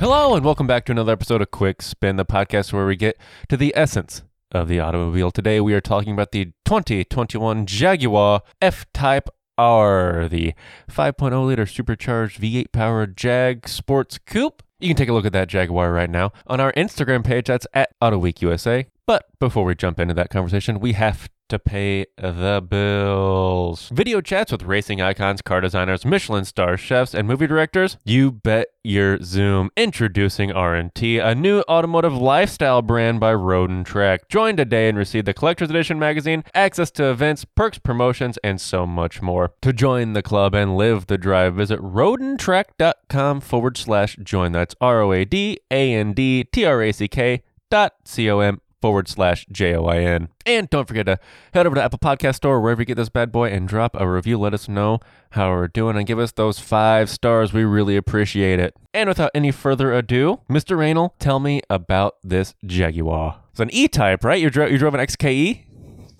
Hello, and welcome back to another episode of Quick Spin, the podcast where we get to the essence of the automobile. Today, we are talking about the 2021 Jaguar F Type R, the 5.0 liter supercharged V8 powered Jag Sports Coupe. You can take a look at that Jaguar right now on our Instagram page. That's at AutoWeek USA. But before we jump into that conversation, we have to pay the bills. Video chats with racing icons, car designers, Michelin star chefs, and movie directors. You bet your Zoom. Introducing R&T, a new automotive lifestyle brand by Road & Track. Join today and receive the collector's edition magazine, access to events, perks, promotions, and so much more. To join the club and live the drive, visit roadandtrack.com forward slash join. That's R-O-A-D-A-N-D-T-R-A-C-K dot C-O-M forward slash J O I N. And don't forget to head over to Apple Podcast Store, wherever you get this bad boy, and drop a review. Let us know how we're doing and give us those five stars. We really appreciate it. And without any further ado, Mr. Raynal, tell me about this Jaguar. It's an E type, right? You, dro- you drove an XKE?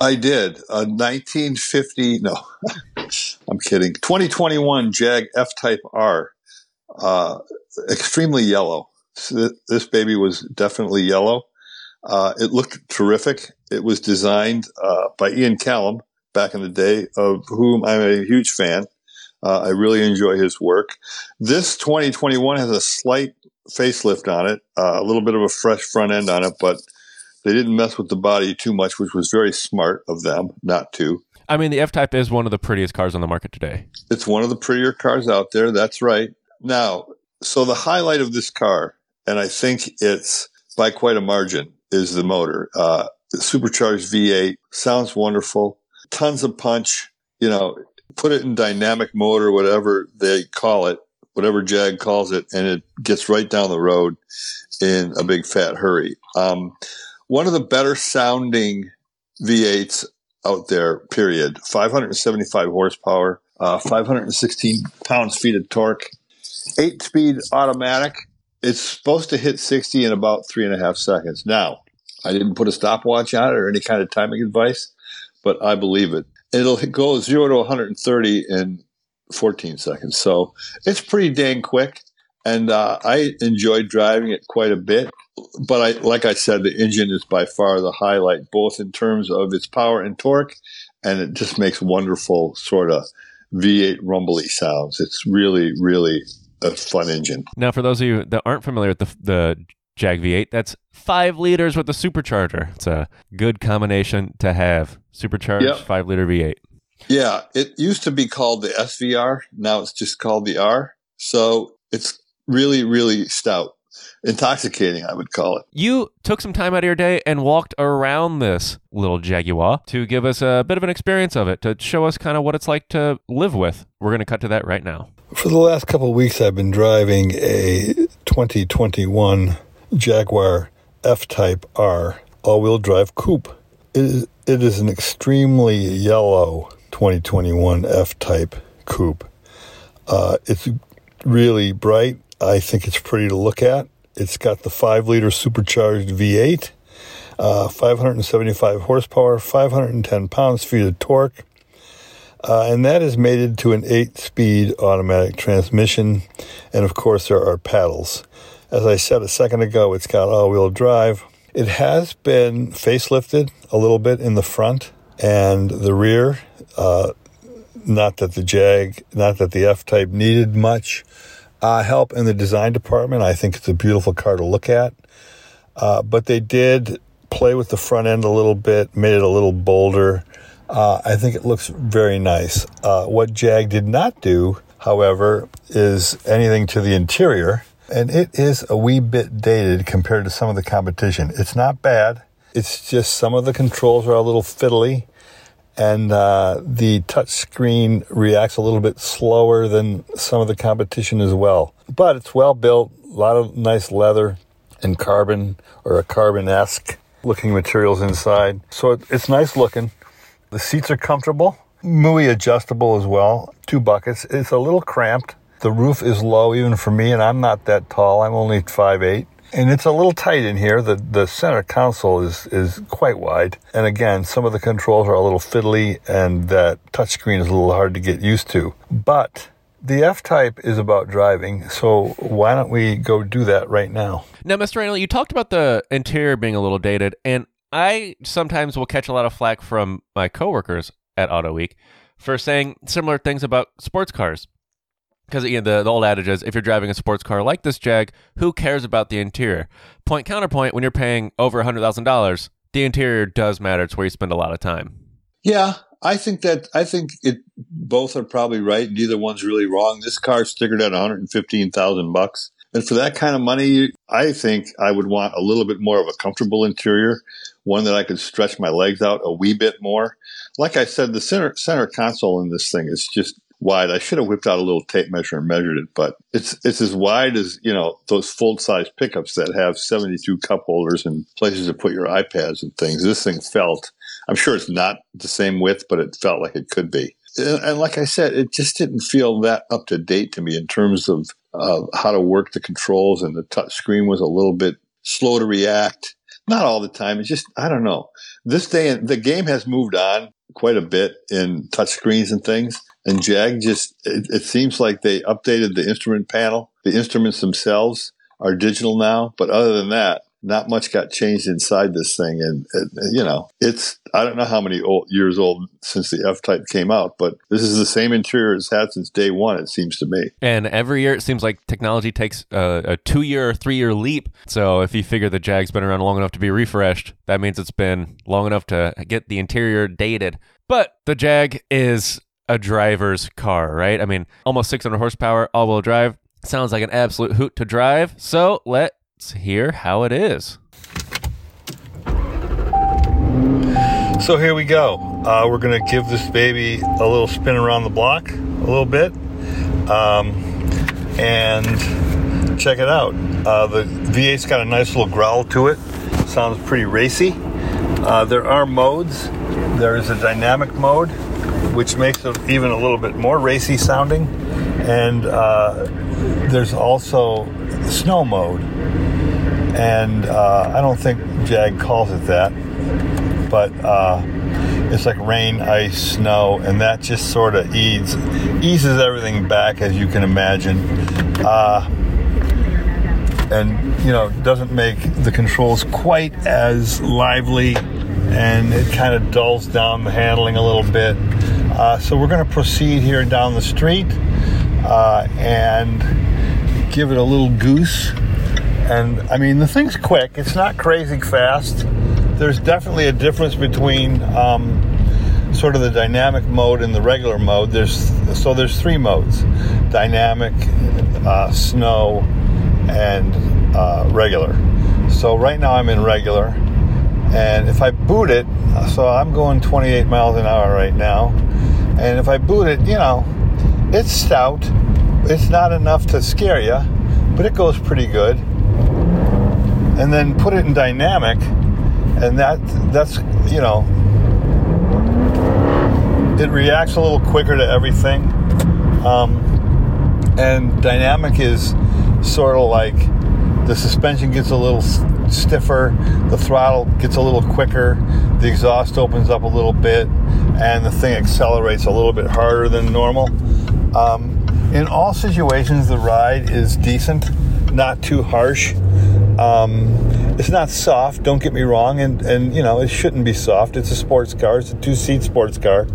I did. A 1950, no, I'm kidding. 2021 Jag F Type R. Uh, extremely yellow. This baby was definitely yellow. Uh, it looked terrific. It was designed uh, by Ian Callum back in the day, of whom I'm a huge fan. Uh, I really enjoy his work. This 2021 has a slight facelift on it, uh, a little bit of a fresh front end on it, but they didn't mess with the body too much, which was very smart of them not to. I mean, the F Type is one of the prettiest cars on the market today. It's one of the prettier cars out there. That's right. Now, so the highlight of this car, and I think it's by quite a margin, is the motor. Uh, the supercharged V8 sounds wonderful. Tons of punch. You know, put it in dynamic mode or whatever they call it, whatever Jag calls it, and it gets right down the road in a big fat hurry. Um, one of the better sounding V8s out there, period. 575 horsepower, uh, 516 pounds feet of torque, eight speed automatic. It's supposed to hit 60 in about three and a half seconds. Now, I didn't put a stopwatch on it or any kind of timing advice, but I believe it. It'll go zero to 130 in 14 seconds. So it's pretty dang quick. And uh, I enjoyed driving it quite a bit. But I, like I said, the engine is by far the highlight, both in terms of its power and torque, and it just makes wonderful sort of V8 rumbly sounds. It's really, really a fun engine. Now, for those of you that aren't familiar with the, the Jag V8, that's five liters with a supercharger. It's a good combination to have. Supercharged Yep. five liter V8. Yeah, it used to be called the SVR. Now it's just called the R. So it's really, really stout. Intoxicating, I would call it. You took some time out of your day and walked around this little Jaguar to give us a bit of an experience of it, to show us kind of what it's like to live with. We're going to cut to that right now. For the last couple weeks, I've been driving a 2021 Jaguar F Type R all wheel drive coupe. It is, it is an extremely yellow 2021 F Type coupe. Uh, it's really bright. I think it's pretty to look at. It's got the 5 liter supercharged V8, uh, 575 horsepower, 510 pounds feet of torque. Uh, and that is mated to an eight speed automatic transmission. And of course, there are paddles. As I said a second ago, it's got all wheel drive. It has been facelifted a little bit in the front and the rear. Uh, not that the Jag, not that the F Type needed much uh, help in the design department. I think it's a beautiful car to look at. Uh, but they did play with the front end a little bit, made it a little bolder. Uh, I think it looks very nice. Uh, what Jag did not do, however, is anything to the interior, and it is a wee bit dated compared to some of the competition. It's not bad. It's just some of the controls are a little fiddly, and uh, the touch screen reacts a little bit slower than some of the competition as well. But it's well built, a lot of nice leather and carbon or a carbon esque looking materials inside. So it, it's nice looking. The seats are comfortable, MUI adjustable as well, two buckets. It's a little cramped. The roof is low even for me, and I'm not that tall. I'm only 5'8". And it's a little tight in here. The the center console is is quite wide. And again, some of the controls are a little fiddly and that touchscreen is a little hard to get used to. But The F Type is about driving, so why don't we go do that right now? Now, Mr. Raynal, you talked about the interior being a little dated, and I sometimes will catch a lot of flack from my coworkers at Auto Week for saying similar things about sports cars. Because you know, the, the old adage is if you're driving a sports car like this Jag, who cares about the interior? Point counterpoint, when you're paying over $100,000, the interior does matter. It's where you spend a lot of time. Yeah, I think that I think it both are probably right. Neither one's really wrong. This car's stickered at 115,000 bucks. And for that kind of money, I think I would want a little bit more of a comfortable interior, one that I could stretch my legs out a wee bit more. Like I said, the center center console in this thing is just wide. I should have whipped out a little tape measure and measured it, but it's it's as wide as you know those full size pickups that have 72 cup holders and places to put your iPads and things. This thing felt. I'm sure it's not the same width, but it felt like it could be. And, and like I said, it just didn't feel that up to date to me in terms of uh, how to work the controls, and the touch screen was a little bit slow to react. Not all the time. It's just I don't know. This day, the game has moved on quite a bit in touch screens and things. And Jag just, it, it, seems like they updated the instrument panel. The instruments themselves are digital now. But other than that, not much got changed inside this thing. And, you know, it's, I don't know how many old, years old since the F Type came out, but this is the same interior it's had since day one, it seems to me. And every year it seems like technology takes a, a two year or three year leap. So if you figure the Jag's been around long enough to be refreshed, that means it's been long enough to get the interior dated. But the Jag is a driver's car, right? I mean, almost 600 horsepower, all wheel drive. Sounds like an absolute hoot to drive. So let let's hear how it is. So here we go. Uh, we're going to give this baby a little spin around the block, a little bit, um, and check it out. Uh, the V8's got a nice little growl to it. Sounds pretty racy. Uh, there are modes. There is a dynamic mode, which makes it even a little bit more racy sounding, and uh, there's also snow mode and uh, I don't think Jag calls it that, but uh, it's like rain, ice, snow, and that just sort of eases eases everything back, as you can imagine. Uh, and you know, doesn't make the controls quite as lively, and it kind of dulls down the handling a little bit. Uh, so we're going to proceed here down the street uh, and give it a little goose and I mean, the thing's quick. It's not crazy fast. There's definitely a difference between um, sort of the dynamic mode and the regular mode. There's so there's three modes: dynamic, uh, snow, and uh, regular. So right now I'm in regular, and if I boot it, so I'm going 28 miles an hour right now, and if I boot it, you know, it's stout. It's not enough to scare you, but it goes pretty good and then put it in dynamic, and that that's you know it reacts a little quicker to everything. Um, and dynamic is sort of like the suspension gets a little stiffer, the throttle gets a little quicker, the exhaust opens up a little bit, and the thing accelerates a little bit harder than normal. Um, in all situations, the ride is decent, not too harsh. Um, it's not soft, don't get me wrong, and, and you know, it shouldn't be soft. It's a sports car, it's a two seat sports car.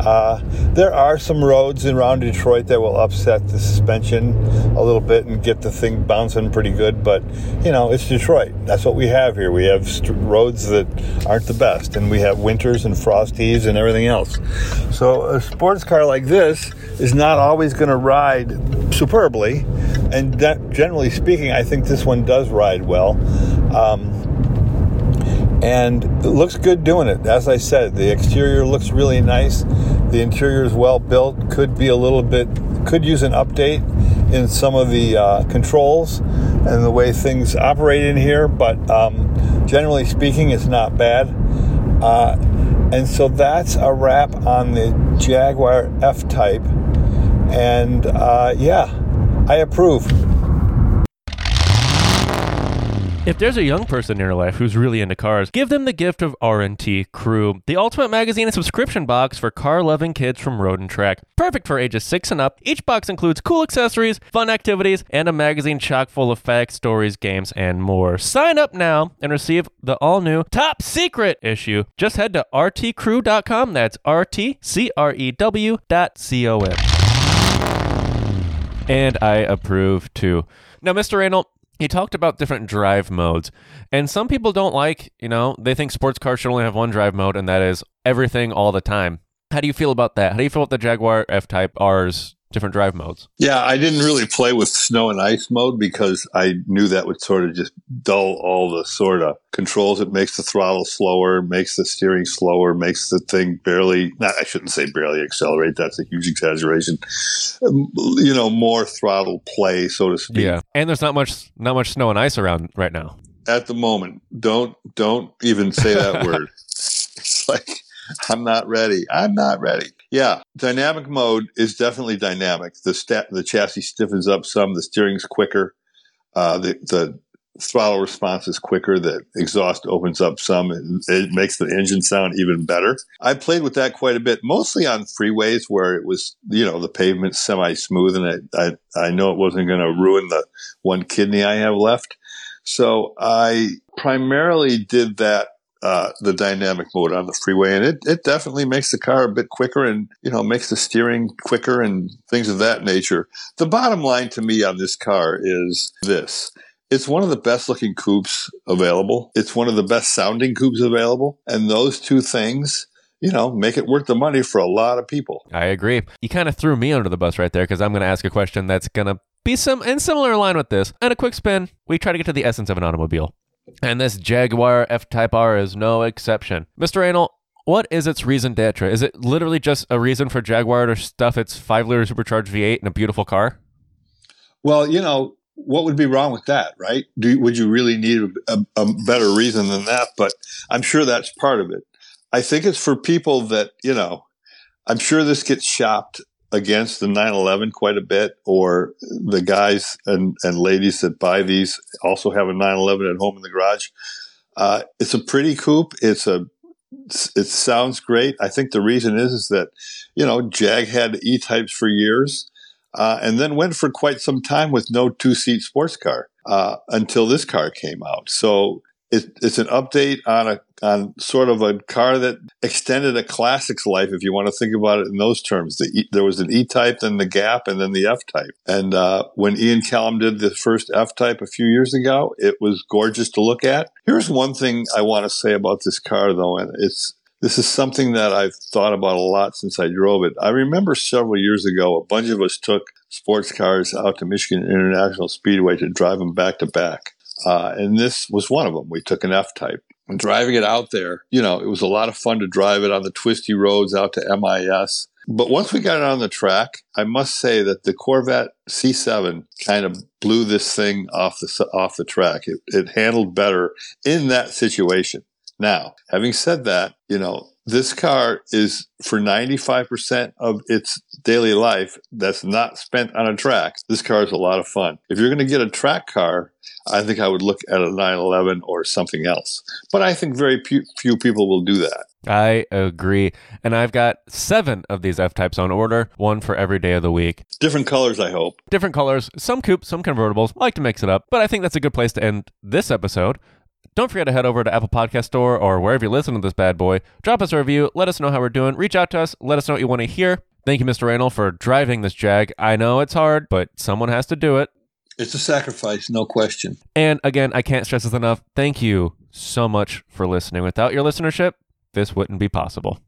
Uh, there are some roads around Detroit that will upset the suspension a little bit and get the thing bouncing pretty good, but you know, it's Detroit. That's what we have here. We have st- roads that aren't the best, and we have winters and frosties and everything else. So, a sports car like this is not always going to ride superbly, and that, generally speaking, I think this one does ride well. Um, and it looks good doing it. As I said, the exterior looks really nice. The interior is well built. Could be a little bit, could use an update in some of the uh, controls and the way things operate in here, but um, generally speaking, it's not bad. Uh, and so that's a wrap on the Jaguar F Type. And uh, yeah, I approve. If there's a young person in your life who's really into cars, give them the gift of R&T Crew, the ultimate magazine and subscription box for car-loving kids from Road and Track. Perfect for ages 6 and up, each box includes cool accessories, fun activities, and a magazine chock full of facts, stories, games, and more. Sign up now and receive the all-new top secret issue. Just head to rtcrew.com. That's R-T-C-R-E-W dot C-O-M. And I approve too. Now, Mr. Raynal, he talked about different drive modes, and some people don't like, you know, they think sports cars should only have one drive mode, and that is everything all the time. How do you feel about that? How do you feel about the Jaguar F Type R's different drive modes? Yeah, I didn't really play with snow and ice mode because I knew that would sort of just dull all the sort of controls. It makes the throttle slower, makes the steering slower, makes the thing barely, not, I shouldn't say barely accelerate. That's a huge exaggeration. Um, you know, more throttle play, so to speak. Yeah. And there's not much not much snow and ice around right now. At the moment, don't don't even say that word. It's like I'm not ready. I'm not ready. Yeah, dynamic mode is definitely dynamic. The the chassis stiffens up some. The steering's quicker. Uh, the the throttle response is quicker. The exhaust opens up some. It, it makes the engine sound even better. I played with that quite a bit, mostly on freeways where it was, you know, the pavement semi smooth, and I, I I know it wasn't going to ruin the one kidney I have left. So I primarily did that uh, the dynamic mode on the freeway, and it, it definitely makes the car a bit quicker, and you know makes the steering quicker and things of that nature. The bottom line to me on this car is this: it's one of the best looking coupes available. It's one of the best sounding coupes available, and those two things. You know, make it worth the money for a lot of people. I agree. You kind of threw me under the bus right there because I'm going to ask a question that's going to be some in similar line with this. And a quick spin, we try to get to the essence of an automobile. And this Jaguar F Type R is no exception. Mr. Raynal, what is its raison d'etre? Is it literally just a reason for Jaguar to stuff its 5 liter supercharged V8 in a beautiful car? Well, you know, what would be wrong with that, right? Do, would you really need a, a better reason than that? But I'm sure that's part of it. I think it's for people that, you know, I'm sure this gets shopped against the 911 quite a bit, or the guys and, and ladies that buy these also have a 911 at home in the garage. Uh, it's a pretty coupe. It's a it sounds great. I think the reason is is that you know Jag had E types for years, uh, and then went for quite some time with no two seat sports car uh, until this car came out. So it, it's an update on a on sort of a car that extended a classic's life, if you want to think about it in those terms. The e, there was an E type, then the Gap, and then the F type. And uh, when Ian Callum did the first F type a few years ago, it was gorgeous to look at. Here's one thing I want to say about this car, though, and it's this is something that I've thought about a lot since I drove it. I remember several years ago, a bunch of us took sports cars out to Michigan International Speedway to drive them back to back. Uh, and this was one of them. We took an F type. And driving it out there, you know, it was a lot of fun to drive it on the twisty roads out to MIS. But once we got it on the track, I must say that the Corvette C7 kind of blew this thing off the off the track. It, it handled better in that situation. Now, having said that, you know, this car is for 95% of its daily life that's not spent on a track. This car is a lot of fun. If you're going to get a track car, I think I would look at a 911 or something else. But I think very few, few people will do that. I agree. And I've got seven of these F types on order, one for every day of the week. Different colors, I hope. Different colors, some coupes, some convertibles. I like to mix it up. But I think that's a good place to end this episode. Don't forget to head over to Apple Podcast Store or wherever you listen to this bad boy. Drop us a review. Let us know how we're doing. Reach out to us. Let us know what you want to hear. Thank you, Mr. Raynal, for driving this Jag. I know it's hard, but someone has to do it. It's a sacrifice, no question. And again, I can't stress this enough. Thank you so much for listening. Without your listenership, this wouldn't be possible.